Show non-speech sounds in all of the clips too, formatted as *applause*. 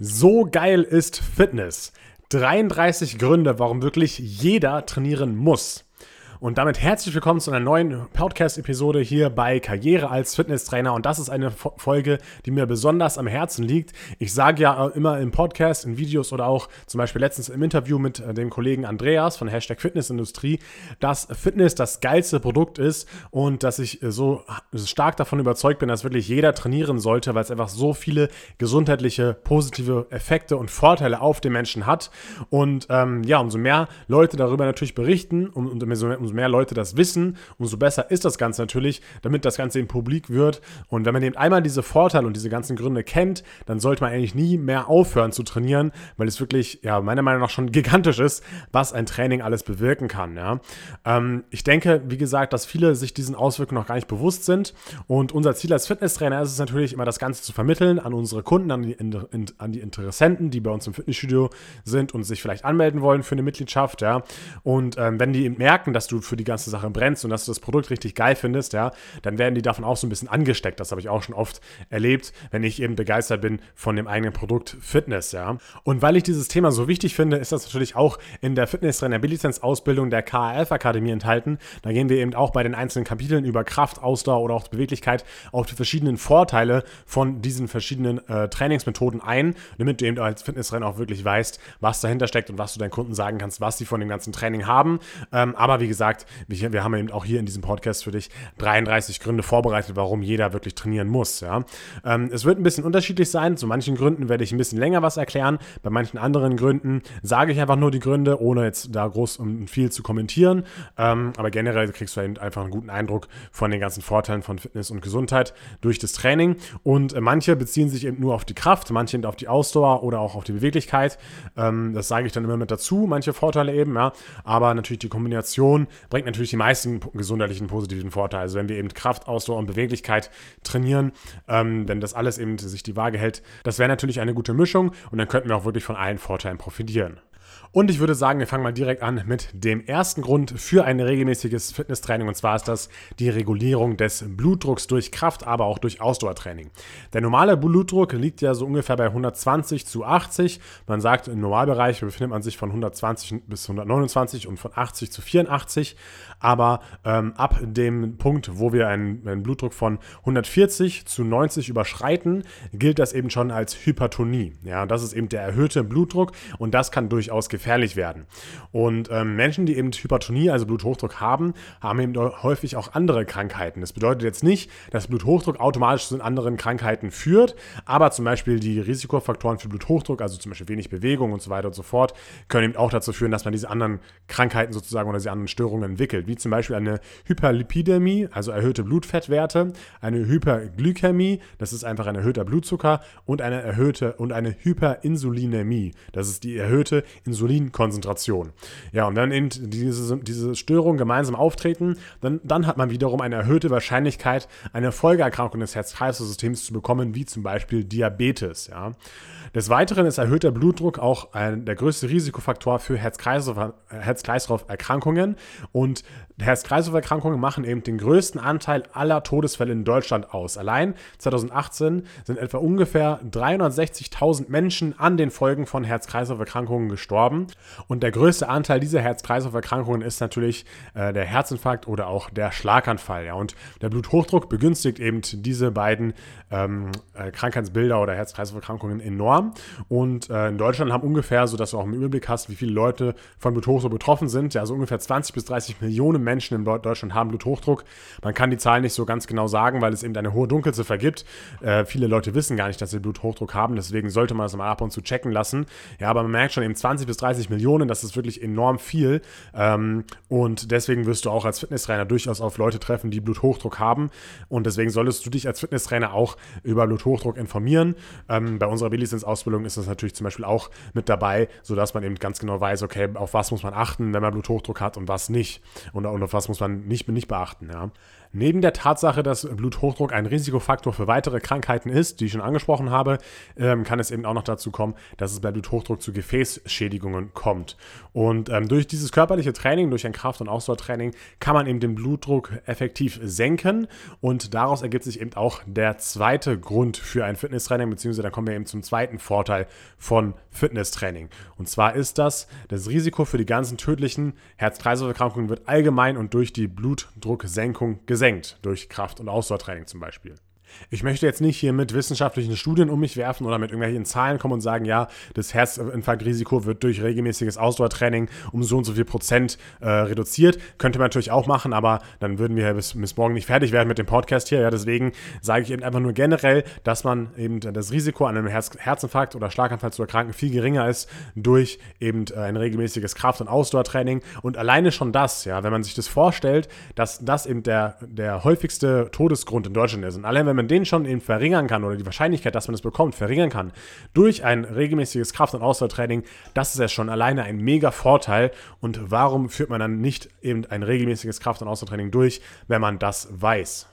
So geil ist Fitness. 33 Gründe, warum wirklich jeder trainieren muss. Und damit herzlich willkommen zu einer neuen Podcast-Episode hier bei Karriere als Fitnesstrainer. Und das ist eine Folge, die mir besonders am Herzen liegt. Ich sage ja immer im Podcast, in Videos oder auch zum Beispiel letztens im Interview mit äh, dem Kollegen Andreas von Hashtag Fitnessindustrie, dass Fitness das geilste Produkt ist und dass ich äh, so stark davon überzeugt bin, dass wirklich jeder trainieren sollte, weil es einfach so viele gesundheitliche positive Effekte und Vorteile auf den Menschen hat. Und ähm, ja, umso mehr Leute darüber natürlich berichten, um, umso, umso mehr Leute das wissen, umso besser ist das Ganze natürlich, damit das Ganze im Publik wird. Und wenn man eben einmal diese Vorteile und diese ganzen Gründe kennt, dann sollte man eigentlich nie mehr aufhören zu trainieren, weil es wirklich, ja, meiner Meinung nach schon gigantisch ist, was ein Training alles bewirken kann. Ja. Ähm, ich denke, wie gesagt, dass viele sich diesen Auswirkungen noch gar nicht bewusst sind. Und unser Ziel als Fitnesstrainer ist es natürlich immer, das Ganze zu vermitteln an unsere Kunden, an die, an die Interessenten, die bei uns im Fitnessstudio sind und sich vielleicht anmelden wollen für eine Mitgliedschaft. Ja. Und ähm, wenn die merken, dass du für die ganze Sache brennst und dass du das Produkt richtig geil findest, ja, dann werden die davon auch so ein bisschen angesteckt. Das habe ich auch schon oft erlebt, wenn ich eben begeistert bin von dem eigenen Produkt Fitness, ja. Und weil ich dieses Thema so wichtig finde, ist das natürlich auch in der Fitness-Trainer B-Lizenz-Ausbildung der KAF Akademie enthalten. Da gehen wir eben auch bei den einzelnen Kapiteln über Kraft, Ausdauer oder auch Beweglichkeit auf die verschiedenen Vorteile von diesen verschiedenen äh, Trainingsmethoden ein, damit du eben als Fitnesstrainer auch wirklich weißt, was dahinter steckt und was du deinen Kunden sagen kannst, was sie von dem ganzen Training haben. Ähm, aber wie gesagt, gesagt, wir, haben eben auch hier in diesem Podcast für dich 33 Gründe vorbereitet, warum jeder wirklich trainieren muss. Ja? Ähm, es wird ein bisschen unterschiedlich sein. Zu manchen Gründen werde ich ein bisschen länger was erklären. Bei manchen anderen Gründen sage ich einfach nur die Gründe, ohne jetzt da groß und viel zu kommentieren. Ähm, aber generell kriegst du eben einfach einen guten Eindruck von den ganzen Vorteilen von Fitness und Gesundheit durch das Training. Und äh, manche beziehen sich eben nur auf die Kraft, manche eben auf die Ausdauer oder auch auf die Beweglichkeit. Ähm, das sage ich dann immer mit dazu, manche Vorteile eben, ja. Aber natürlich die Kombination bringt natürlich die meisten gesundheitlichen positiven Vorteile. Also wenn wir eben Kraft, Ausdauer und Beweglichkeit trainieren, ähm, wenn das alles eben sich die Waage hält, das wäre natürlich eine gute Mischung und dann könnten wir auch wirklich von allen Vorteilen profitieren. Und ich würde sagen, wir fangen mal direkt an mit dem ersten Grund für ein regelmäßiges Fitnesstraining. Und zwar ist das die Regulierung des Blutdrucks durch Kraft, aber auch durch Ausdauertraining. Der normale Blutdruck liegt ja so ungefähr bei 120 zu 80. Man sagt, im Normalbereich befindet man sich von 120 bis 129 und von 80 zu 84. Aber ähm, ab dem Punkt, wo wir einen, einen Blutdruck von 140 zu 90 überschreiten, gilt das eben schon als Hypertonie. Ja, das ist eben der erhöhte Blutdruck und das kann durchaus gefährlich werden. Und ähm, Menschen, die eben Hypertonie, also Bluthochdruck haben, haben eben häufig auch andere Krankheiten. Das bedeutet jetzt nicht, dass Bluthochdruck automatisch zu anderen Krankheiten führt, aber zum Beispiel die Risikofaktoren für Bluthochdruck, also zum Beispiel wenig Bewegung und so weiter und so fort, können eben auch dazu führen, dass man diese anderen Krankheiten sozusagen oder diese anderen Störungen entwickelt, wie zum Beispiel eine Hyperlipidämie, also erhöhte Blutfettwerte, eine Hyperglykämie, das ist einfach ein erhöhter Blutzucker und eine erhöhte und eine Hyperinsulinämie, das ist die erhöhte Insulin Insulinkonzentration. Ja, und wenn eben diese, diese Störungen gemeinsam auftreten, dann, dann hat man wiederum eine erhöhte Wahrscheinlichkeit, eine Folgeerkrankung des Herz-Kreislauf-Systems zu bekommen, wie zum Beispiel Diabetes. Ja. Des Weiteren ist erhöhter Blutdruck auch ein, der größte Risikofaktor für Herz-Kreislauf-Erkrankungen und Herz-Kreislauf-Erkrankungen machen eben den größten Anteil aller Todesfälle in Deutschland aus. Allein 2018 sind etwa ungefähr 360.000 Menschen an den Folgen von Herz-Kreislauf-Erkrankungen gestorben und der größte Anteil dieser Herz-Kreislauf-Erkrankungen ist natürlich äh, der Herzinfarkt oder auch der Schlaganfall. Ja. Und der Bluthochdruck begünstigt eben diese beiden ähm, äh, Krankheitsbilder oder Herz-Kreislauf-Erkrankungen enorm Und äh, in Deutschland haben ungefähr, so dass du auch einen Überblick hast, wie viele Leute von Bluthochdruck betroffen sind. Ja, also ungefähr 20 bis 30 Millionen Menschen in Deutschland haben Bluthochdruck. Man kann die Zahl nicht so ganz genau sagen, weil es eben eine hohe Dunkelziffer gibt. Äh, viele Leute wissen gar nicht, dass sie Bluthochdruck haben. Deswegen sollte man das mal ab und zu checken lassen. Ja, aber man merkt schon eben 20 bis 30 Millionen, das ist wirklich enorm viel. Ähm, und deswegen wirst du auch als Fitnesstrainer durchaus auf Leute treffen, die Bluthochdruck haben. Und deswegen solltest du dich als Fitnesstrainer auch über Bluthochdruck informieren. Ähm, bei unserer B-Lizenz Ausbildung ist das natürlich zum Beispiel auch mit dabei, sodass man eben ganz genau weiß, okay, auf was muss man achten, wenn man Bluthochdruck hat und was nicht. Und, und auf was muss man nicht, nicht beachten. Ja. Neben der Tatsache, dass Bluthochdruck ein Risikofaktor für weitere Krankheiten ist, die ich schon angesprochen habe, ähm, kann es eben auch noch dazu kommen, dass es bei Bluthochdruck zu Gefäßschädigungen kommt. Und ähm, durch dieses körperliche Training, durch ein Kraft- und Ausdauertraining, kann man eben den Blutdruck effektiv senken. Und daraus ergibt sich eben auch der zweite Grund für ein Fitnesstraining, beziehungsweise da kommen wir eben zum zweiten Vorteil von Fitnesstraining. Und zwar ist das, das Risiko für die ganzen tödlichen Herz-Kreislauf-Erkrankungen wird allgemein und durch die Blutdrucksenkung gesenkt durch Kraft- und Ausdauertraining zum Beispiel. Ich möchte jetzt nicht hier mit wissenschaftlichen Studien um mich werfen oder mit irgendwelchen Zahlen kommen und sagen, ja, das Herzinfarktrisiko wird durch regelmäßiges Ausdauertraining um so und so viel Prozent äh, reduziert. Könnte man natürlich auch machen, aber dann würden wir bis, bis morgen nicht fertig werden mit dem Podcast hier. Ja, deswegen sage ich eben einfach nur generell, dass man eben das Risiko an einem Herz Herzinfarkt oder Schlaganfall zu erkranken viel geringer ist durch eben äh, ein regelmäßiges Kraft- und Ausdauertraining. Und alleine schon das, ja, wenn man sich das vorstellt, dass das eben der, der häufigste Todesgrund in Deutschland ist. Und allein wenn man den schon eben verringern kann oder die Wahrscheinlichkeit, dass man es bekommt, verringern kann durch ein regelmäßiges Kraft- und Ausdauertraining, das ist ja schon alleine ein mega Vorteil. Und warum führt man dann nicht eben ein regelmäßiges Kraft- und Ausdauertraining durch, wenn man das weiß?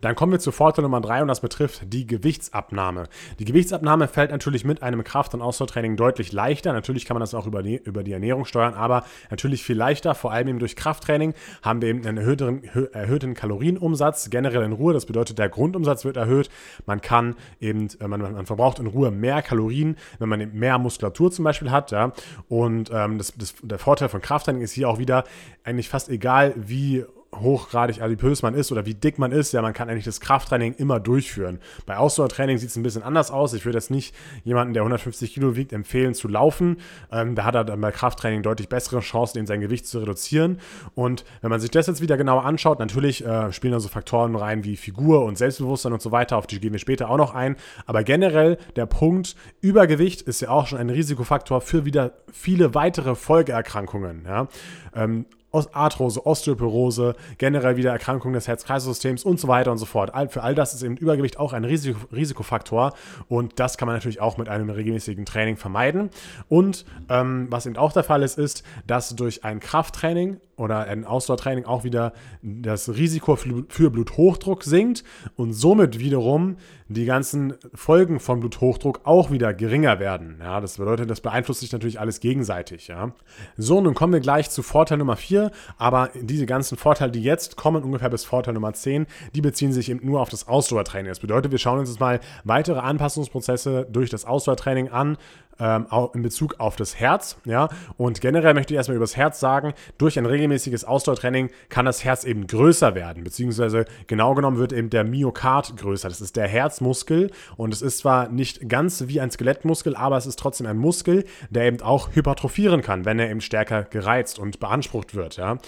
Dann kommen wir zu Vorteil Nummer drei und das betrifft die Gewichtsabnahme. Die Gewichtsabnahme fällt natürlich mit einem Kraft- und Ausdauertraining deutlich leichter. Natürlich kann man das auch über die, über die Ernährung steuern, aber natürlich viel leichter. Vor allem eben durch Krafttraining haben wir eben einen erhöhten, erhöhten Kalorienumsatz generell in Ruhe. Das bedeutet, der Grundumsatz wird erhöht. Man kann eben, äh, man, man verbraucht in Ruhe mehr Kalorien, wenn man mehr Muskulatur zum Beispiel hat. Ja? Und ähm, das, das, der Vorteil von Krafttraining ist hier auch wieder eigentlich fast egal, wie hochgradig adipös man ist oder wie dick man ist, ja, man kann eigentlich das Krafttraining immer durchführen. Bei Ausdauertraining sieht es ein bisschen anders aus. Ich würde jetzt nicht jemanden, der 150 Kilo wiegt, empfehlen zu laufen. Ähm, da hat er dann bei Krafttraining deutlich bessere Chancen, in sein Gewicht zu reduzieren. Und wenn man sich das jetzt wieder genauer anschaut, natürlich äh, spielen da so Faktoren rein wie Figur und Selbstbewusstsein und so weiter, auf die gehen wir später auch noch ein. Aber generell der Punkt, Übergewicht ist ja auch schon ein Risikofaktor für wieder viele weitere Folgeerkrankungen. Ja? Ähm, Arthrose, Osteoporose, generell wieder Erkrankungen des Herz-Kreislauf-Systems und so weiter und so fort. Für all das ist eben Übergewicht auch ein Risiko, Risikofaktor und das kann man natürlich auch mit einem regelmäßigen Training vermeiden. Und ähm, was eben auch der Fall ist, ist, dass durch ein Krafttraining oder ein Ausdauertraining auch wieder das Risiko für Bluthochdruck sinkt und somit wiederum die ganzen Folgen von Bluthochdruck auch wieder geringer werden. Ja, das bedeutet, das beeinflusst sich natürlich alles gegenseitig. Ja. So, nun kommen wir gleich zu Vorteil Nummer 4, aber diese ganzen Vorteile, die jetzt kommen, ungefähr bis Vorteil Nummer 10, die beziehen sich eben nur auf das Ausdauertraining. Das bedeutet, wir schauen uns jetzt mal weitere Anpassungsprozesse durch das Ausdauertraining an, ähm, in Bezug auf das Herz. Ja? Und generell möchte ich erstmal über das Herz sagen, durch ein regelmäßiges Ausdauertraining kann das Herz eben größer werden, beziehungsweise genau genommen wird eben der Myokard größer. Das ist der Herzmuskel und es ist zwar nicht ganz wie ein Skelettmuskel, aber es ist trotzdem ein Muskel, der eben auch hypertrophieren kann, wenn er eben stärker gereizt und beansprucht wird. Ja?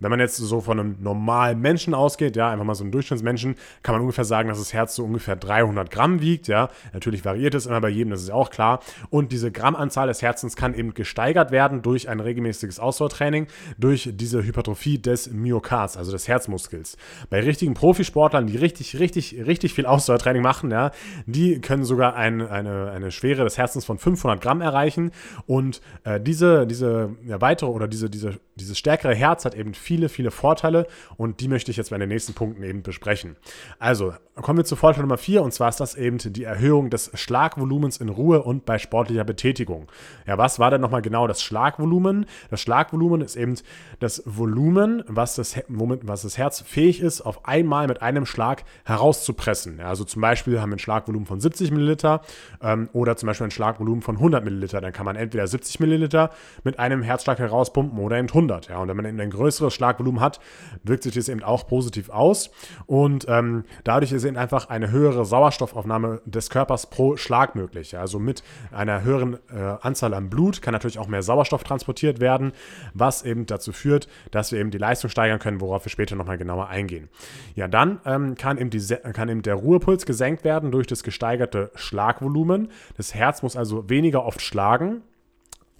Wenn man jetzt so von einem normalen Menschen ausgeht, ja, einfach mal so einen Durchschnittsmenschen, kann man ungefähr sagen, dass das Herz so ungefähr 300 Gramm wiegt. Ja? Natürlich variiert es immer bei jedem, das ist auch klar. Und diese Grammanzahl des Herzens kann eben gesteigert werden durch ein regelmäßiges Ausdauertraining, durch diese Hypertrophie des Myokards, also des Herzmuskels. Bei richtigen Profisportlern, die richtig, richtig, richtig viel Ausdauertraining machen, ja, die können sogar ein, eine, eine Schwere des Herzens von 500 Gramm erreichen. Und äh, diese, diese ja, weitere oder diese, diese, dieses stärkere Herz hat eben viele, viele Vorteile und die möchte ich jetzt bei den nächsten Punkten eben besprechen. Also kommen wir zu Vorteil Nummer 4 und zwar ist das eben die Erhöhung des Schlagvolumens in Ruhe und bei sportlicher Betätigung. Ja, was war denn nochmal genau das Schlagvolumen? Das Schlagvolumen ist eben das Volumen, was das, was das Herz fähig ist, auf einmal mit einem Schlag herauszupressen. Ja, also zum Beispiel haben wir ein Schlagvolumen von 70 Milliliter ähm, oder zum Beispiel ein Schlagvolumen von 100 Milliliter. Dann kann man entweder 70 Milliliter mit einem Herzschlag herauspumpen oder eben 100. Ja, und wenn man eben ein größeres Schlagvolumen hat, wirkt sich das eben auch positiv aus. Und ähm, dadurch ist eben einfach eine höhere Sauerstoffaufnahme des Körpers pro Schlag möglich. Ja, also mit einer höheren höheren äh, Anzahl an Blut kann natürlich auch mehr Sauerstoff transportiert werden, was eben dazu führt, dass wir eben die Leistung steigern können, worauf wir später nochmal genauer eingehen. Ja, dann ähm, kann, eben die, kann eben der Ruhepuls gesenkt werden durch das gesteigerte Schlagvolumen. Das Herz muss also weniger oft schlagen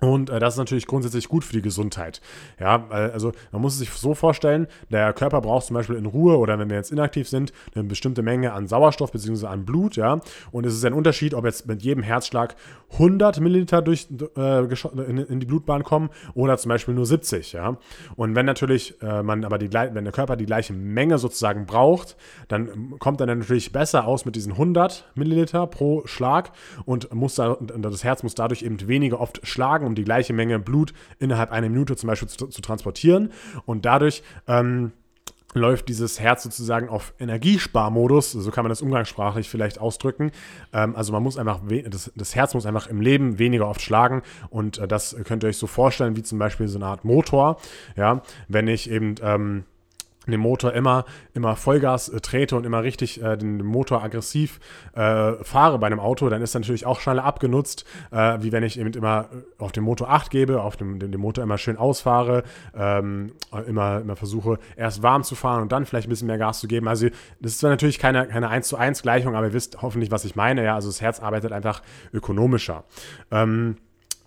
Und äh, das ist natürlich grundsätzlich gut für die Gesundheit. Ja, also man muss es sich so vorstellen, der Körper braucht zum Beispiel in Ruhe oder wenn wir jetzt inaktiv sind, eine bestimmte Menge an Sauerstoff bzw. an Blut, ja. Und es ist ein Unterschied, ob jetzt mit jedem Herzschlag 100 Milliliter durch, äh, in, in, die Blutbahn kommen oder zum Beispiel nur 70, ja. Und wenn natürlich äh, man aber die, wenn der Körper die gleiche Menge sozusagen braucht, dann kommt er natürlich besser aus mit diesen 100 Milliliter pro Schlag und muss da, das Herz muss dadurch eben weniger oft schlagen um die gleiche Menge Blut innerhalb einer Minute zum Beispiel zu, zu transportieren. Und dadurch ähm, läuft dieses Herz sozusagen auf Energiesparmodus, so kann man das umgangssprachlich vielleicht ausdrücken. Ähm, also man muss einfach, das, das, Herz muss einfach im Leben weniger oft schlagen und äh, das könnt ihr euch so vorstellen wie zum Beispiel so eine Art Motor. Ja, wenn ich eben ähm, den Motor immer, immer Vollgas äh, trete und immer richtig äh, den Motor aggressiv äh, fahre bei einem Auto, dann ist er natürlich auch schneller abgenutzt, äh, wie wenn ich eben immer äh, auf den Motor 8 gebe, auf dem, den, den Motor immer schön ausfahre, ähm, immer, immer versuche erst warm zu fahren und dann vielleicht ein bisschen mehr Gas zu geben. Also das ist zwar natürlich keine, keine 1 zu 1 Gleichung, aber ihr wisst hoffentlich, was ich meine. Ja? Also das Herz arbeitet einfach ökonomischer. Ähm,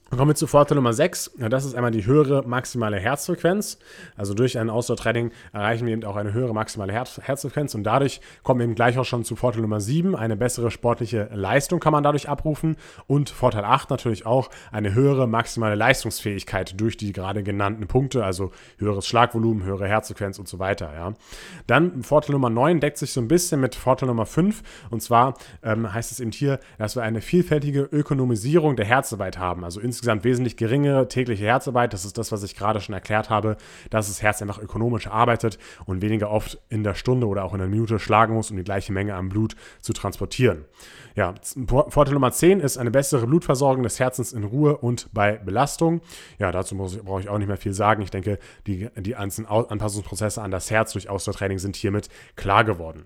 Kommen wir zu Vorteil Nummer 6. Das ist einmal die höhere maximale Herzfrequenz. Also durch ein Ausdauertraining erreichen wir eben auch eine höhere maximale Herz Herzfrequenz und dadurch kommen wir eben gleich auch schon zu Vorteil Nummer 7. Eine bessere sportliche Leistung kann man dadurch abrufen und Vorteil 8 natürlich auch eine höhere maximale Leistungsfähigkeit durch die gerade genannten Punkte, also höheres Schlagvolumen, höhere Herzfrequenz und so weiter. Ja. Dann Vorteil Nummer 9 deckt sich so ein bisschen mit Vorteil Nummer 5 und zwar ähm, heißt es eben hier, dass wir eine vielfältige Ökonomisierung der Herzarbeit haben. Also insgesamt insgesamt wesentlich geringere tägliche Herzarbeit. Das ist das, was ich gerade schon erklärt habe, dass das Herz einfach ökonomisch arbeitet und weniger oft in der Stunde oder auch in einer Minute schlagen muss, um die gleiche Menge an Blut zu transportieren. Ja, Vorteil Nummer 10 ist eine bessere Blutversorgung des Herzens in Ruhe und bei Belastung. Ja, dazu brauche ich auch nicht mehr viel sagen. Ich denke, die, die Anpassungsprozesse an das Herz durch Ausdauertraining sind hiermit klar geworden.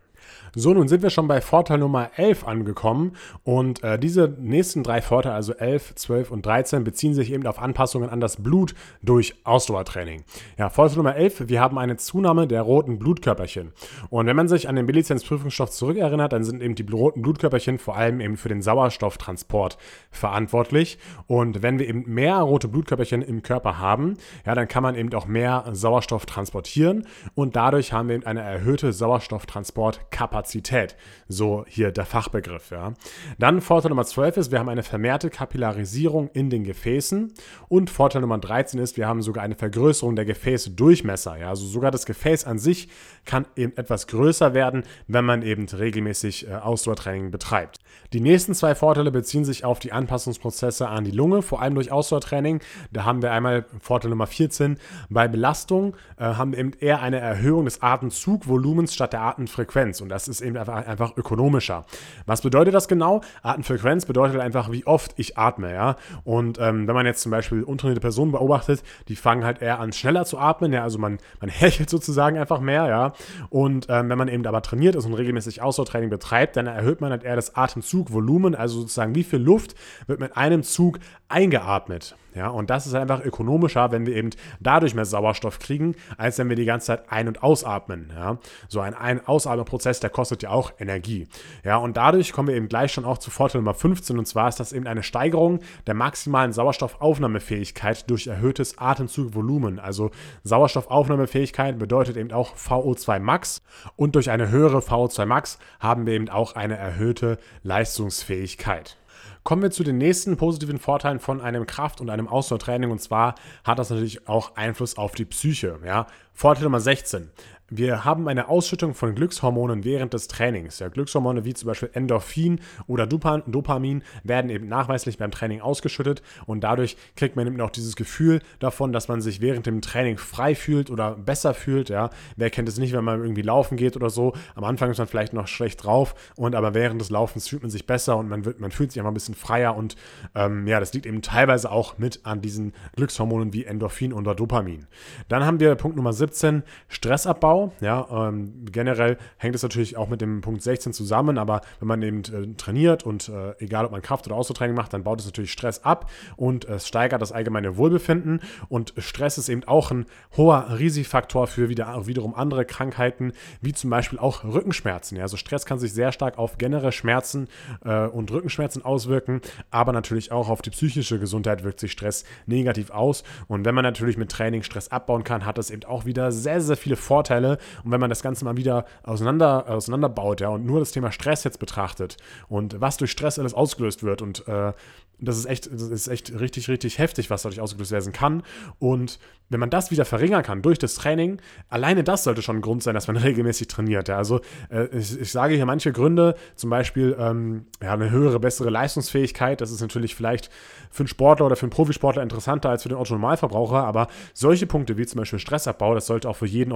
So, nun sind wir schon bei Vorteil Nummer 11 angekommen und äh, diese nächsten drei Vorteile, also 11, 12 und 13, beziehen sich eben auf Anpassungen an das Blut durch Ausdauertraining. Ja, Vorteil Nummer 11, wir haben eine Zunahme der roten Blutkörperchen. Und wenn man sich an den B-Lizenz-Prüfungsstoff zurückerinnert, dann sind eben die roten Blutkörperchen vor allem eben für den Sauerstofftransport verantwortlich. Und wenn wir eben mehr rote Blutkörperchen im Körper haben, ja, dann kann man eben auch mehr Sauerstoff transportieren und dadurch haben wir eben eine erhöhte Sauerstofftransportkapazität. Kapazität. So hier der Fachbegriff. Ja. Dann Vorteil Nummer 12 ist, wir haben eine vermehrte Kapillarisierung in den Gefäßen. Und Vorteil Nummer 13 ist, wir haben sogar eine Vergrößerung der Gefäßdurchmesser. Ja. Also sogar das Gefäß an sich kann eben etwas größer werden, wenn man eben regelmäßig äh, Ausdauertraining betreibt. Die nächsten zwei Vorteile beziehen sich auf die Anpassungsprozesse an die Lunge, vor allem durch Ausdauertraining. Da haben wir einmal Vorteil Nummer 14. Bei Belastung äh, haben wir eben eher eine Erhöhung des Atemzugvolumens statt der Atemfrequenz. Und das ist eben einfach, einfach ökonomischer. Was bedeutet das genau? Atemfrequenz bedeutet einfach, wie oft ich atme. Ja? Und ähm, wenn man jetzt zum Beispiel untrainierte Personen beobachtet, die fangen halt eher an, schneller zu atmen. Ja? Also man, man *laughs* hechelt sozusagen einfach mehr. Ja? Und ähm, wenn man eben aber trainiert ist und regelmäßig Ausdauertraining betreibt, dann erhöht man halt eher das Atemzugvolumen, also sozusagen wie viel Luft wird mit einem Zug eingeatmet. Ja, und das ist einfach ökonomischer, wenn wir eben dadurch mehr Sauerstoff kriegen, als wenn wir die ganze Zeit ein- und ausatmen. Ja, so ein Ein- Ausatmenprozess, der kostet ja auch Energie. Ja, und dadurch kommen wir eben gleich schon auch zu Vorteil Nummer 15 und zwar ist das eben eine Steigerung der maximalen Sauerstoffaufnahmefähigkeit durch erhöhtes Atemzugvolumen. Also Sauerstoffaufnahmefähigkeit bedeutet eben auch VO2 Max und durch eine höhere VO2 Max haben wir eben auch eine erhöhte Leistungsfähigkeit. Kommen wir zu den nächsten positiven Vorteilen von einem Kraft- und einem Ausdauertraining. Und zwar hat das natürlich auch Einfluss auf die Psyche. Ja? Vorteil Nummer 16. Wir haben eine Ausschüttung von Glückshormonen während des Trainings. Ja, Glückshormone wie zum Beispiel Endorphin oder Dopamin werden eben nachweislich beim Training ausgeschüttet und dadurch kriegt man eben auch dieses Gefühl davon, dass man sich während dem Training frei fühlt oder besser fühlt. Ja. Wer kennt es nicht, wenn man irgendwie laufen geht oder so? Am Anfang ist man vielleicht noch schlecht drauf und aber während des Laufens fühlt man sich besser und man, wird, man fühlt sich einfach ein bisschen freier und ähm, ja, das liegt eben teilweise auch mit an diesen Glückshormonen wie Endorphin oder Dopamin. Dann haben wir Punkt Nummer 17, Stressabbau Stressabbau. Ja, ähm, generell hängt es natürlich auch mit dem Punkt 16 zusammen, aber wenn man eben äh, trainiert und äh, egal ob man Kraft- oder Ausdauertraining macht, dann baut es natürlich Stress ab und es steigert das allgemeine Wohlbefinden. Und Stress ist eben auch ein hoher Risikofaktor für wieder, wiederum andere Krankheiten, wie zum Beispiel auch Rückenschmerzen. Ja, also Stress kann sich sehr stark auf generelle Schmerzen äh, und Rückenschmerzen auswirken, aber natürlich auch auf die psychische Gesundheit wirkt sich Stress negativ aus. Und wenn man natürlich mit Training Stress abbauen kann, hat das eben auch wieder sehr, sehr viele Vorteile. Und wenn man das Ganze mal wieder auseinander, auseinanderbaut, ja, und nur das Thema Stress jetzt betrachtet und was durch Stress alles ausgelöst wird und äh, das ist echt, das ist echt richtig, richtig heftig, was dadurch ausgelöst werden kann. Und wenn man das wieder verringern kann durch das Training, alleine das sollte schon ein Grund sein, dass man *laughs* regelmäßig trainiert. Ja. Also äh, ich, ich, sage hier manche Gründe, zum Beispiel ähm, ja, eine höhere, bessere Leistungsfähigkeit. Das ist natürlich vielleicht für einen Sportler oder für einen Profisportler interessanter als für den Autonormalverbraucher, aber solche Punkte wie zum Beispiel Stressabbau, das sollte auch für jeden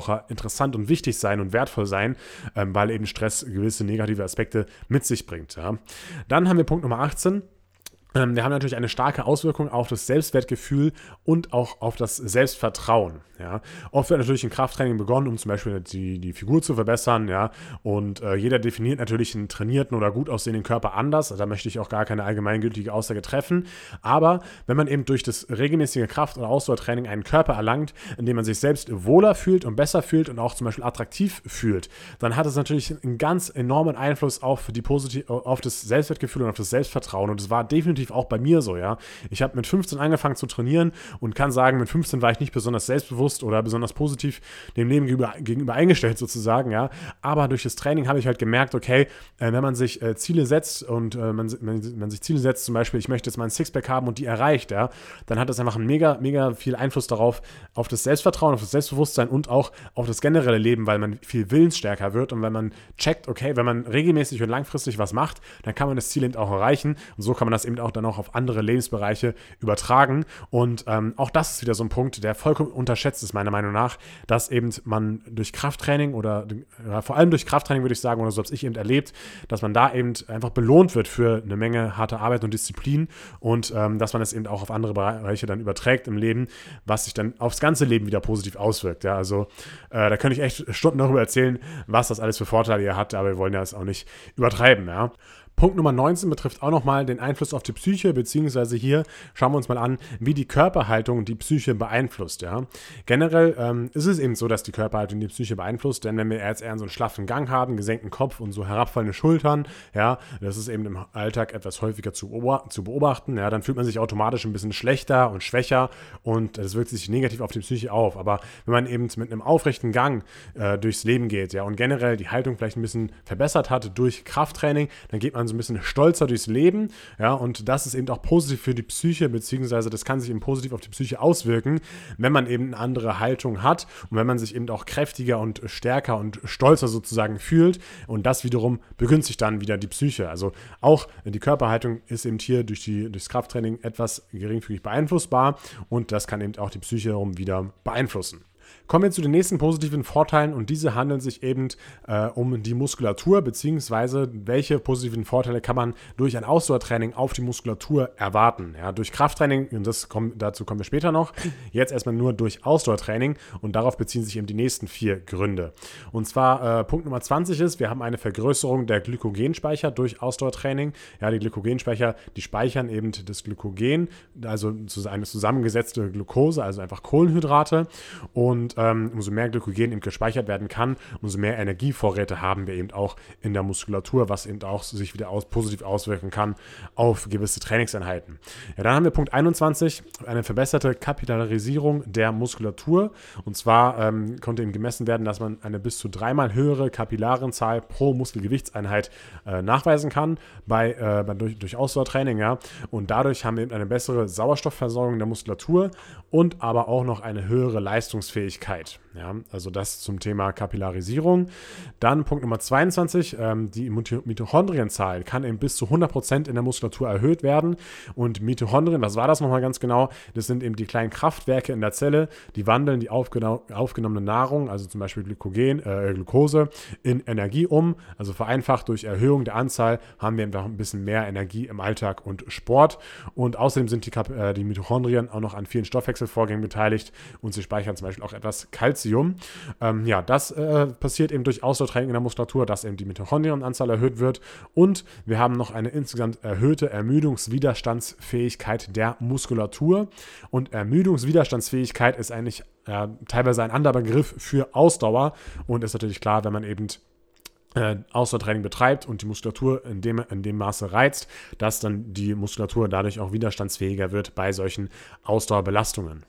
Autonormalverbraucher interessant und wichtig sein und wertvoll sein, ähm, weil eben Stress gewisse negative Aspekte mit sich bringt. Dann haben wir Punkt Nummer 18. Ähm, wir haben natürlich eine starke Auswirkung auf das Selbstwertgefühl und auch auf das Selbstvertrauen. Ja. Oft wird natürlich ein Krafttraining begonnen, um zum Beispiel die, die Figur zu verbessern. Ja. Und äh, jeder definiert natürlich einen trainierten oder gut aussehenden Körper anders. Da möchte ich auch gar keine allgemeingültige Aussage treffen. Aber wenn man eben durch das regelmäßige Kraft- oder Ausdauertraining einen Körper erlangt, in dem man sich selbst wohler fühlt und besser fühlt und auch zum Beispiel attraktiv fühlt, dann hat es natürlich einen ganz enormen Einfluss auf, die Positiv auf das Selbstwertgefühl und auf das Selbstvertrauen. Und es war definitiv auch bei mir so. Ja. Ich habe mit 15 angefangen zu trainieren und kann sagen, mit 15 war ich nicht besonders selbstbewusst bewusst oder besonders positiv dem Leben gegenüber, gegenüber eingestellt sozusagen, ja. Aber durch das Training habe ich halt gemerkt, okay, äh, wenn man sich äh, Ziele setzt und äh, man, man, man, sich Ziele setzt, zum Beispiel, ich möchte jetzt ein Sixpack haben und die erreicht, ja, dann hat das einfach einen mega, mega viel Einfluss darauf, auf das Selbstvertrauen, auf das Selbstbewusstsein und auch auf das generelle Leben, weil man viel willensstärker wird und wenn man checkt, okay, wenn man regelmäßig und langfristig was macht, dann kann man das Ziel eben auch erreichen und so kann man das eben auch dann auch auf andere Lebensbereiche übertragen und ähm, auch das ist wieder so ein Punkt, der vollkommen unterschätzt ist, meiner Meinung nach, dass eben man durch Krafttraining oder ja, vor allem durch Krafttraining würde ich sagen, oder so habe ich eben erlebt, dass man da eben einfach belohnt wird für eine Menge harte Arbeit und Disziplin und ähm, dass man es eben auch auf andere Bereiche dann überträgt im Leben, was sich dann aufs ganze Leben wieder positiv auswirkt. Ja, also äh, da könnte ich echt Stunden darüber erzählen, was das alles für Vorteile ihr hat, aber wir wollen ja es auch nicht übertreiben. Ja. Punkt Nummer 19 betrifft auch nochmal den Einfluss auf die Psyche, beziehungsweise hier schauen wir uns mal an, wie die Körperhaltung die Psyche beeinflusst. Ja. Generell ähm, ist es eben so, dass die Körperhaltung die Psyche beeinflusst, denn wenn wir jetzt eher so einen schlaffen Gang haben, gesenkten Kopf und so herabfallende Schultern, ja, das ist eben im Alltag etwas häufiger zu, beobachten, ja, dann fühlt man sich automatisch ein bisschen schlechter und schwächer und das wirkt sich negativ auf die Psyche auf. Aber wenn man eben mit einem aufrechten Gang äh, durchs Leben geht, ja, und generell die Haltung vielleicht ein bisschen verbessert hat durch Krafttraining, dann geht man so ein bisschen stolzer durchs Leben. Ja, und das ist eben auch positiv für die Psyche, beziehungsweise das kann sich eben positiv auf die Psyche auswirken, wenn man eben eine andere Haltung hat und wenn man sich eben auch kräftiger und stärker und stolzer sozusagen fühlt. Und das wiederum begünstigt dann wieder die Psyche. Also auch die Körperhaltung ist eben hier durch die, durchs Krafttraining etwas geringfügig beeinflussbar und das kann eben auch die Psyche wiederum wieder beeinflussen. Kommen wir zu den nächsten positiven Vorteilen und diese handeln sich eben äh, um die Muskulatur, beziehungsweise welche positiven Vorteile kann man durch ein Ausdauertraining auf die Muskulatur erwarten. Ja, durch Krafttraining, und das kommt, dazu kommen wir später noch, jetzt erstmal nur durch Ausdauertraining und darauf beziehen sich eben die nächsten vier Gründe. Und zwar äh, Punkt Nummer 20 ist, wir haben eine Vergrößerung der Glykogenspeicher durch Ausdauertraining. Ja, die Glykogenspeicher, die speichern eben das Glykogen, also eine zusammengesetzte Glucose, also einfach Kohlenhydrate und ähm, umso mehr Glykogen eben gespeichert werden kann, umso mehr Energievorräte haben wir eben auch in der Muskulatur, was eben auch sich wieder aus, positiv auswirken kann auf gewisse Trainingseinheiten. Ja, dann haben wir Punkt 21, eine verbesserte Kapillarisierung der Muskulatur. Und zwar ähm, konnte eben gemessen werden, dass man eine bis zu dreimal höhere Kapillarenzahl pro Muskelgewichtseinheit äh, nachweisen kann bei, äh, bei durch, durch Ausdauertraining. Ja. Und dadurch haben wir eben eine bessere Sauerstoffversorgung der Muskulatur und aber auch noch eine höhere Leistungsfähigkeit Fähigkeit. Ja, also das zum Thema Kapillarisierung. Dann Punkt Nummer 22, ähm, die Mitochondrienzahl kann eben bis zu 100% in der Muskulatur erhöht werden. Und Mitochondrien, was war das nochmal ganz genau? Das sind eben die kleinen Kraftwerke in der Zelle, die wandeln die aufgenommene Nahrung, also zum Beispiel Glykogen, äh, Glucose, in Energie um. Also vereinfacht durch Erhöhung der Anzahl haben wir einfach ein bisschen mehr Energie im Alltag und Sport. Und außerdem sind die, äh, die Mitochondrien auch noch an vielen Stoffwechselvorgängen beteiligt und sie speichern zum Beispiel auch etwas Kalzium. Ähm, ja, das äh, passiert eben durch Ausdauertraining in der Muskulatur, dass eben die Mitochondrienanzahl erhöht wird und wir haben noch eine insgesamt erhöhte Ermüdungswiderstandsfähigkeit der Muskulatur und Ermüdungswiderstandsfähigkeit ist eigentlich äh, teilweise ein anderer Begriff für Ausdauer und ist natürlich klar, wenn man eben äh, Ausdauertraining betreibt und die Muskulatur in dem, in dem Maße reizt, dass dann die Muskulatur dadurch auch widerstandsfähiger wird bei solchen Ausdauerbelastungen.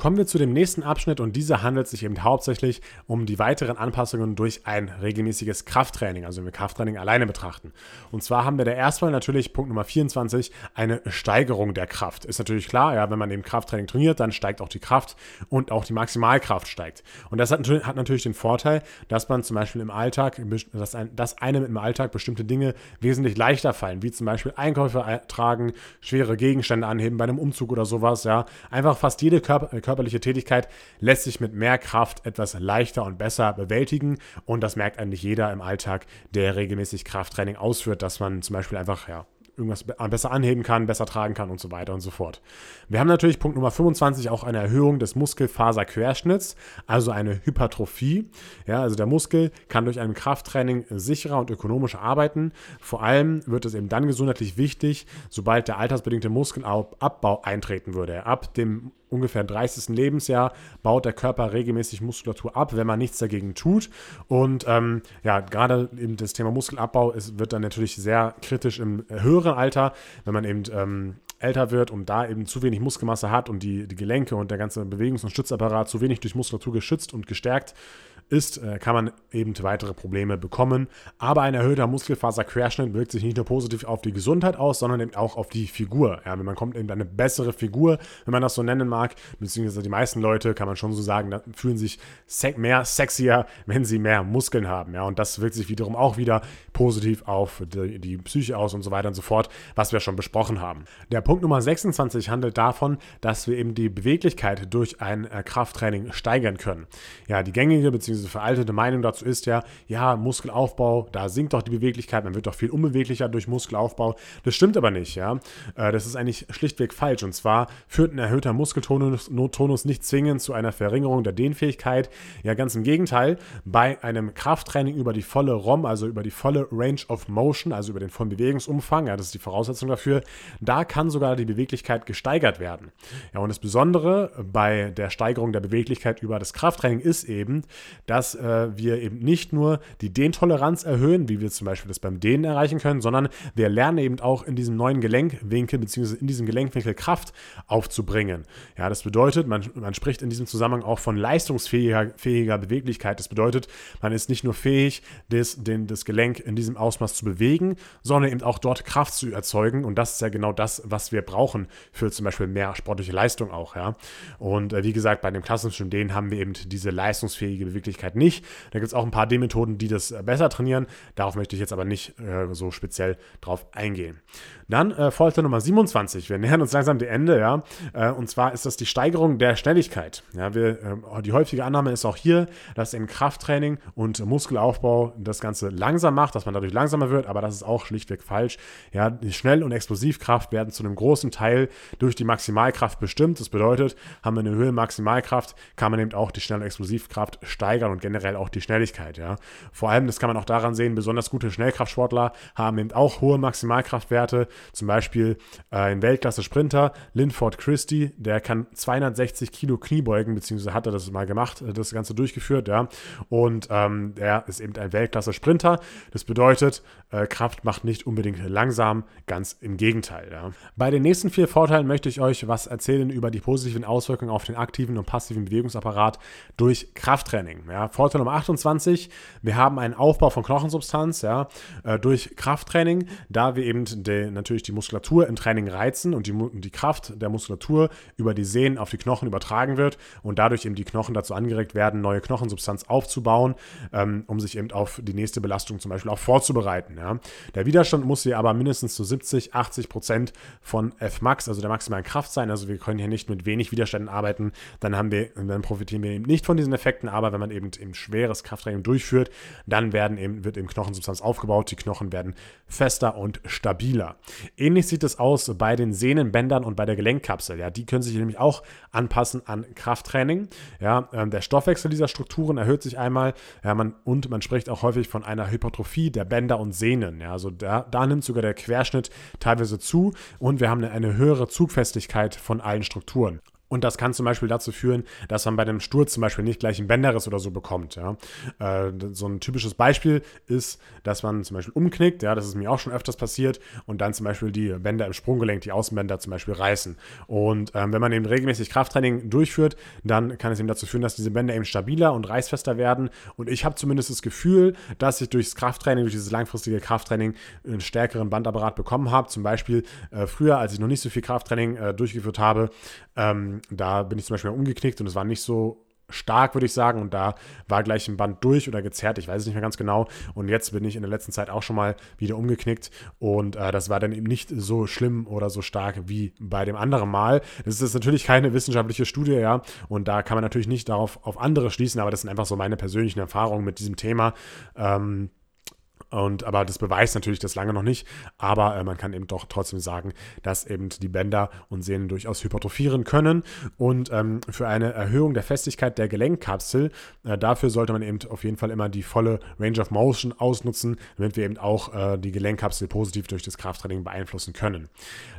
Kommen wir zu dem nächsten Abschnitt und dieser handelt sich eben hauptsächlich um die weiteren Anpassungen durch ein regelmäßiges Krafttraining, also wenn wir Krafttraining alleine betrachten. Und zwar haben wir da erstmal natürlich Punkt Nummer 24 eine Steigerung der Kraft. Ist natürlich klar, ja, wenn man eben Krafttraining trainiert, dann steigt auch die Kraft und auch die Maximalkraft steigt. Und das hat, hat natürlich den Vorteil, dass man zum Beispiel im Alltag, dass, ein, dass einem im Alltag bestimmte Dinge wesentlich leichter fallen, wie zum Beispiel Einkäufe tragen, schwere Gegenstände anheben bei einem Umzug oder sowas, ja. Einfach fast jede Körper körperliche Tätigkeit lässt sich mit mehr Kraft etwas leichter und besser bewältigen. Und das merkt eigentlich jeder im Alltag, der regelmäßig Krafttraining ausführt, dass man zum Beispiel einfach ja, irgendwas besser anheben kann, besser tragen kann und so weiter und so fort. Wir haben natürlich Punkt Nummer 25 auch eine Erhöhung des Muskelfaserquerschnitts, also eine Hypertrophie. Ja, also der Muskel kann durch ein Krafttraining sicherer und ökonomischer arbeiten. Vor allem wird es eben dann gesundheitlich wichtig, sobald der altersbedingte Muskelabbau eintreten würde. Ab dem ungefähr 30. Lebensjahr baut der Körper regelmäßig Muskulatur ab, wenn man nichts dagegen tut. Und ähm, ja, gerade eben das Thema Muskelabbau ist, wird dann natürlich sehr kritisch im höheren Alter, wenn man eben ähm, älter wird und da eben zu wenig Muskelmasse hat und die, die Gelenke und der ganze Bewegungs- und Stützapparat zu wenig durch Muskulatur geschützt und gestärkt ist, äh, kann man eben weitere Probleme bekommen. Aber ein erhöhter Muskelfaserquerschnitt wirkt sich nicht nur positiv auf die Gesundheit aus, sondern eben auch auf die Figur. Ja, man kommt eben eine bessere Figur, wenn man das so nennen mag, beziehungsweise die meisten Leute, kann man schon so sagen, fühlen sich mehr sexier, wenn sie mehr Muskeln haben. Ja, und das wirkt sich wiederum auch wieder positiv auf die, die Psyche aus und so weiter und so fort, was wir schon besprochen haben. Der Punkt Nummer 26 handelt davon, dass wir eben die Beweglichkeit durch ein äh, Krafttraining steigern können. Ja, die gängige bzw diese veraltete Meinung dazu ist ja, ja, Muskelaufbau, da sinkt doch die Beweglichkeit, man wird doch viel unbeweglicher durch Muskelaufbau. Das stimmt aber nicht, ja. Äh, das ist eigentlich schlichtweg falsch. Und zwar führt ein erhöhter Muskeltonus Tonus nicht zwingend zu einer Verringerung der Dehnfähigkeit. Ja, ganz im Gegenteil. Bei einem Krafttraining über die volle ROM, also über die volle Range of Motion, also über den vollen Bewegungsumfang, ja, das ist die Voraussetzung dafür, da kann sogar die Beweglichkeit gesteigert werden. Ja, und das Besondere bei der Steigerung der Beweglichkeit über das Krafttraining ist eben, dass äh, wir eben nicht nur die Dehntoleranz erhöhen, wie wir zum Beispiel das beim Dehnen erreichen können, sondern wir lernen eben auch in diesem neuen Gelenkwinkel bzw. in diesem Gelenkwinkel Kraft aufzubringen. Ja, das bedeutet, man, man spricht in diesem Zusammenhang auch von leistungsfähiger fähiger Beweglichkeit. Das bedeutet, man ist nicht nur fähig, das, den, das Gelenk in diesem Ausmaß zu bewegen, sondern eben auch dort Kraft zu erzeugen. Und das ist ja genau das, was wir brauchen für zum Beispiel mehr sportliche Leistung auch. Ja. Und äh, wie gesagt, bei dem klassischen Dehnen haben wir eben diese leistungsfähige Beweglichkeit Möglichkeit nicht. Da gibt es auch ein paar D-Methoden, die das äh, besser trainieren. Darauf möchte ich jetzt aber nicht äh, so speziell drauf eingehen. Dann äh, Folge Nummer 27. Wir nähern uns langsam dem Ende, ja. Äh, und zwar ist das die Steigerung der Schnelligkeit. Ja, wir, äh, die häufige Annahme ist auch hier, dass im Krafttraining und Muskelaufbau das Ganze langsam macht, dass man dadurch langsamer wird, aber das ist auch schlichtweg falsch. Ja, die Schnell- und Explosivkraft werden zu einem großen Teil durch die Maximalkraft bestimmt. Das bedeutet, haben wir eine Höhe Maximalkraft, kann man eben auch die Schnell- und Explosivkraft steigern steigern und generell auch die Schnelligkeit. Ja. Vor allem, das kann man auch daran sehen, besonders gute Schnellkraftsportler haben eben auch hohe Maximalkraftwerte. Zum Beispiel äh, ein Weltklasse-Sprinter, Linford Christie, der kann 260 Kilo Kniebeugen, beziehungsweise hat er das mal gemacht, äh, das Ganze durchgeführt. Ja. Und ähm, er ist eben ein Weltklasse-Sprinter. Das bedeutet, äh, Kraft macht nicht unbedingt langsam, ganz im Gegenteil. Ja. Bei den nächsten vier Vorteilen möchte ich euch was erzählen über die positiven Auswirkungen auf den aktiven und passiven Bewegungsapparat durch Krafttraining. Ja. Ja, Vorteil Nummer 28, wir haben einen Aufbau von Knochensubstanz ja, äh, durch Krafttraining, da wir eben die, natürlich die Muskulatur im Training reizen und die, die Kraft der Muskulatur über die Sehnen auf die Knochen übertragen wird und dadurch eben die Knochen dazu angeregt werden, neue Knochensubstanz aufzubauen, ähm, um sich eben auf die nächste Belastung zum Beispiel auch vorzubereiten. Ja. Der Widerstand muss hier aber mindestens zu 70, 80 Prozent von Fmax, also der maximalen Kraft sein. Also wir können hier nicht mit wenig Widerständen arbeiten, dann haben wir, dann profitieren wir eben nicht von diesen Effekten, aber wenn man eben eben, eben schweres Krafttraining durchführt, dann werden eben, wird eben Knochensubstanz aufgebaut, die Knochen werden fester und stabiler. Ähnlich sieht es aus bei den Sehnenbändern und bei der Gelenkkapsel. Ja, die können sich nämlich auch anpassen an Krafttraining. Ja, ähm, der Stoffwechsel dieser Strukturen erhöht sich einmal ja, man, und man spricht auch häufig von einer Hypertrophie der Bänder und Sehnen. Ja, also da, da nimmt sogar der Querschnitt teilweise zu und wir haben eine, eine höhere Zugfestigkeit von allen Strukturen. Und das kann zum Beispiel dazu führen, dass man bei einem Sturz zum Beispiel nicht gleich einen Bänderriss oder so bekommt. Ja. Äh, so ein typisches Beispiel ist, dass man zum Beispiel umknickt, ja, das ist mir auch schon öfters passiert, und dann zum Beispiel die Bänder im Sprunggelenk, die Außenbänder zum Beispiel reißen. Und ähm, wenn man eben regelmäßig Krafttraining durchführt, dann kann es eben dazu führen, dass diese Bänder eben stabiler und reißfester werden. Und ich habe zumindest das Gefühl, dass ich durchs Krafttraining, durch dieses langfristige Krafttraining einen stärkeren Bandapparat bekommen habe. Zum Beispiel äh, früher, als ich noch nicht so viel Krafttraining äh, durchgeführt habe, ähm, da bin ich zum Beispiel umgeknickt und es war nicht so stark, würde ich sagen. Und da war gleich ein Band durch oder gezerrt, ich weiß es nicht mehr ganz genau. Und jetzt bin ich in der letzten Zeit auch schon mal wieder umgeknickt. Und äh, das war dann eben nicht so schlimm oder so stark wie bei dem anderen Mal. Das ist natürlich keine wissenschaftliche Studie, ja. Und da kann man natürlich nicht darauf auf andere schließen, aber das sind einfach so meine persönlichen Erfahrungen mit diesem Thema. Ähm, und, aber das beweist natürlich das lange noch nicht. Aber äh, man kann eben doch trotzdem sagen, dass eben die Bänder und Sehnen durchaus hypertrophieren können. Und ähm, für eine Erhöhung der Festigkeit der Gelenkkapsel, äh, dafür sollte man eben auf jeden Fall immer die volle Range of Motion ausnutzen, damit wir eben auch äh, die Gelenkkapsel positiv durch das Krafttraining beeinflussen können.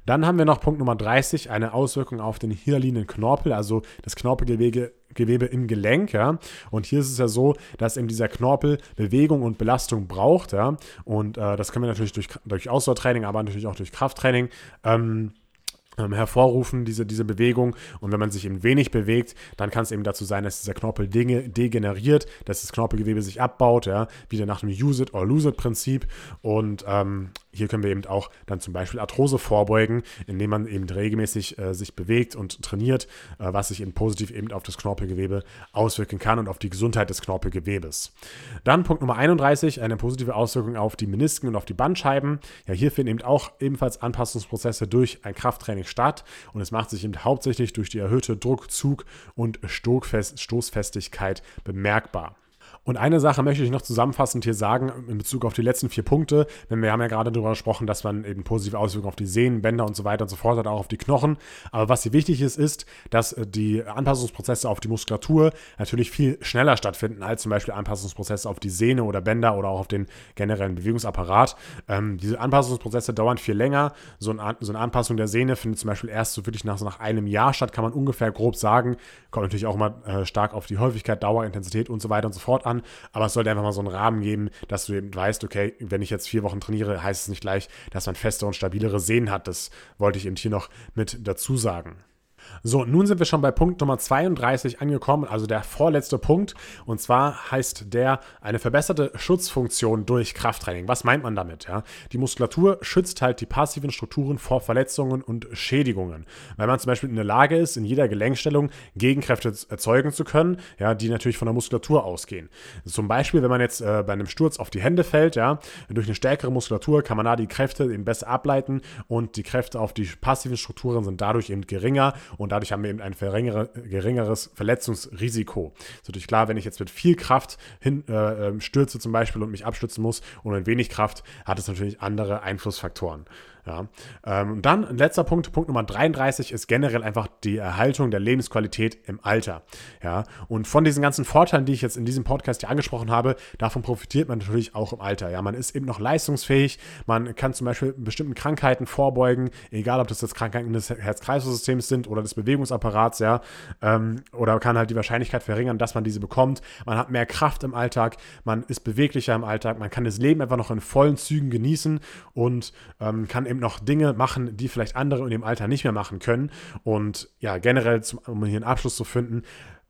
Dann haben wir noch Punkt Nummer 30, eine Auswirkung auf den hyalinen Knorpel, also das Knorpelgewebe Gewebe im Gelenk, ja. Und hier ist es ja so, dass eben dieser Knorpel Bewegung und Belastung braucht, ja. Und äh, das können wir natürlich durch, durch Ausdauertraining, aber natürlich auch durch Krafttraining ähm, ähm, hervorrufen, diese, diese Bewegung. Und wenn man sich eben wenig bewegt, dann kann es eben dazu sein, dass dieser Knorpel degeneriert, dass das Knorpelgewebe sich abbaut, ja, wieder nach dem Use it or lose it Prinzip. Und ähm, hier können wir eben auch dann zum Beispiel Arthrose vorbeugen, indem man eben regelmäßig äh, sich bewegt und trainiert, äh, was sich eben positiv eben auf das Knorpelgewebe auswirken kann und auf die Gesundheit des Knorpelgewebes. Dann Punkt Nummer 31, eine positive Auswirkung auf die Menisken und auf die Bandscheiben. Ja, hier finden eben auch ebenfalls Anpassungsprozesse durch ein Krafttraining statt und es macht sich eben hauptsächlich durch die erhöhte Druck, Zug und Stoßfestigkeit bemerkbar. Und eine Sache möchte ich noch zusammenfassend hier sagen in Bezug auf die letzten vier Punkte. Denn wir haben ja gerade darüber gesprochen, dass man eben positive Auswirkungen auf die Sehnen, Bänder und so weiter und so fort hat, auch auf die Knochen. Aber was hier wichtig ist, ist, dass äh, die Anpassungsprozesse auf die Muskulatur natürlich viel schneller stattfinden als zum Beispiel Anpassungsprozesse auf die Sehne oder Bänder oder auch auf den generellen Bewegungsapparat. Ähm, diese Anpassungsprozesse dauern viel länger. So, ein, so, eine Anpassung der Sehne findet zum Beispiel erst so wirklich nach, nach einem Jahr statt, kann man ungefähr grob sagen. Kommt natürlich auch immer äh, stark auf die Häufigkeit, Dauer, Intensität und so weiter und so fort an. Aber es sollte einfach mal so einen Rahmen geben, dass du eben weißt, okay, wenn ich jetzt vier Wochen trainiere, heißt es nicht gleich, dass man feste und stabilere Sehnen hat. Das wollte ich eben hier noch mit dazu sagen. So, nun sind wir schon bei Punkt Nummer 32 angekommen, also der vorletzte Punkt. Und zwar heißt der eine verbesserte Schutzfunktion durch Krafttraining. Was meint man damit? Ja? Die Muskulatur schützt halt die passiven Strukturen vor Verletzungen und Schädigungen. Weil man zum Beispiel in der Lage ist, in jeder Gelenkstellung Gegenkräfte erzeugen zu können, ja, die natürlich von der Muskulatur ausgehen. Zum Beispiel, wenn man jetzt äh, bei einem Sturz auf die Hände fällt, ja, durch eine stärkere Muskulatur kann man da die Kräfte eben besser ableiten und die Kräfte auf die passiven Strukturen sind dadurch eben geringer und dadurch haben wir eben ein geringeres Verletzungsrisiko. Ist natürlich klar, wenn ich jetzt mit viel Kraft hin, äh, ähm, stürze zum Beispiel und mich abstützen muss und mit wenig Kraft, hat es natürlich andere Einflussfaktoren. Ja. Ähm, dann ein letzter Punkt, Punkt Nummer 33 ist generell einfach die Erhaltung der Lebensqualität im Alter. Ja. Und von diesen ganzen Vorteilen, die ich jetzt in diesem Podcast hier angesprochen habe, davon profitiert man natürlich auch im Alter. Ja. Man ist eben noch leistungsfähig, man kann zum Beispiel bestimmten Krankheiten vorbeugen, egal ob das jetzt Krankheiten des Herz-Kreislauf-Systems sind oder des Bewegungsapparats, ja, ähm, oder kann halt die Wahrscheinlichkeit verringern, dass man diese bekommt. Man hat mehr Kraft im Alltag, man ist beweglicher im Alltag, man kann das Leben einfach noch in vollen Zügen genießen und ähm, kann eben noch Dinge machen, die vielleicht andere in dem Alter nicht mehr machen können. Und ja, generell, zum, um hier einen Abschluss zu finden,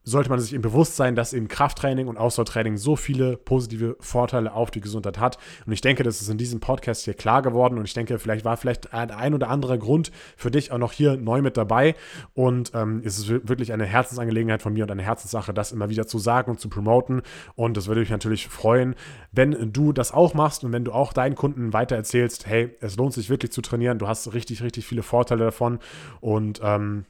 sollte man sich im bewusst sein, dass eben Krafttraining und Ausdauertraining so viele positive Vorteile auf die Gesundheit hat. Und ich denke, das ist in diesem Podcast hier klar geworden. Und ich denke, vielleicht war vielleicht ein oder andere Grund für dich auch noch hier neu mit dabei. Und ähm, es ist wirklich eine Herzensangelegenheit von mir und eine Herzenssache, das immer wieder zu sagen und zu promoten. Und das würde mich natürlich freuen, wenn du das auch machst und wenn du auch deinen Kunden weitererzählst, hey, es lohnt sich wirklich zu trainieren. Du hast richtig, richtig viele Vorteile davon. Und ähm,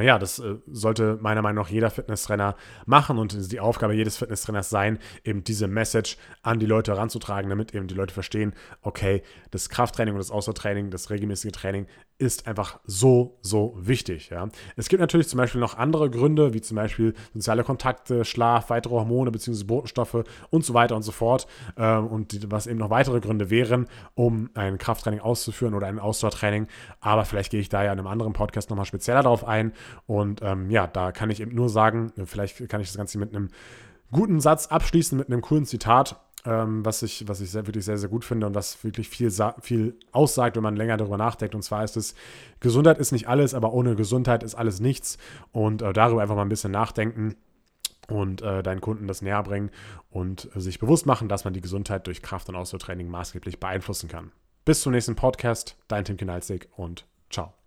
ja, das äh, sollte meiner Meinung nach jeder Fitnesstrainer machen und die Aufgabe jedes Fitnesstrainers sein, eben diese Message an die Leute heranzutragen, damit eben die Leute verstehen, okay, das Krafttraining und das Ausdauertraining, das regelmäßige Training ist einfach so, so wichtig. Ja. Es gibt natürlich zum Beispiel noch andere Gründe, wie zum Beispiel soziale Kontakte, Schlaf, weitere Hormone bzw. Botenstoffe und so weiter und so fort. Ähm, und was eben noch weitere Gründe wären, um ein Krafttraining auszuführen oder ein Ausdauertraining. Aber vielleicht gehe ich da ja in einem anderen Podcast nochmal spezieller darauf ein. Und ähm, ja, da kann ich eben nur sagen, vielleicht kann ich das Ganze mit einem guten Satz abschließen, mit einem coolen Zitat ähm, was ich, was ich sehr, wirklich sehr, sehr gut finde und was wirklich viel, viel aussagt, wenn man länger darüber nachdenkt. Und zwar ist es, Gesundheit ist nicht alles, aber ohne Gesundheit ist alles nichts. Und äh, darüber einfach mal ein bisschen nachdenken und äh, deinen Kunden das näher bringen und äh, sich bewusst machen, dass man die Gesundheit durch Kraft- und Ausdauertraining maßgeblich beeinflussen kann. Bis zum nächsten Podcast, dein Tim Kinalzig und ciao.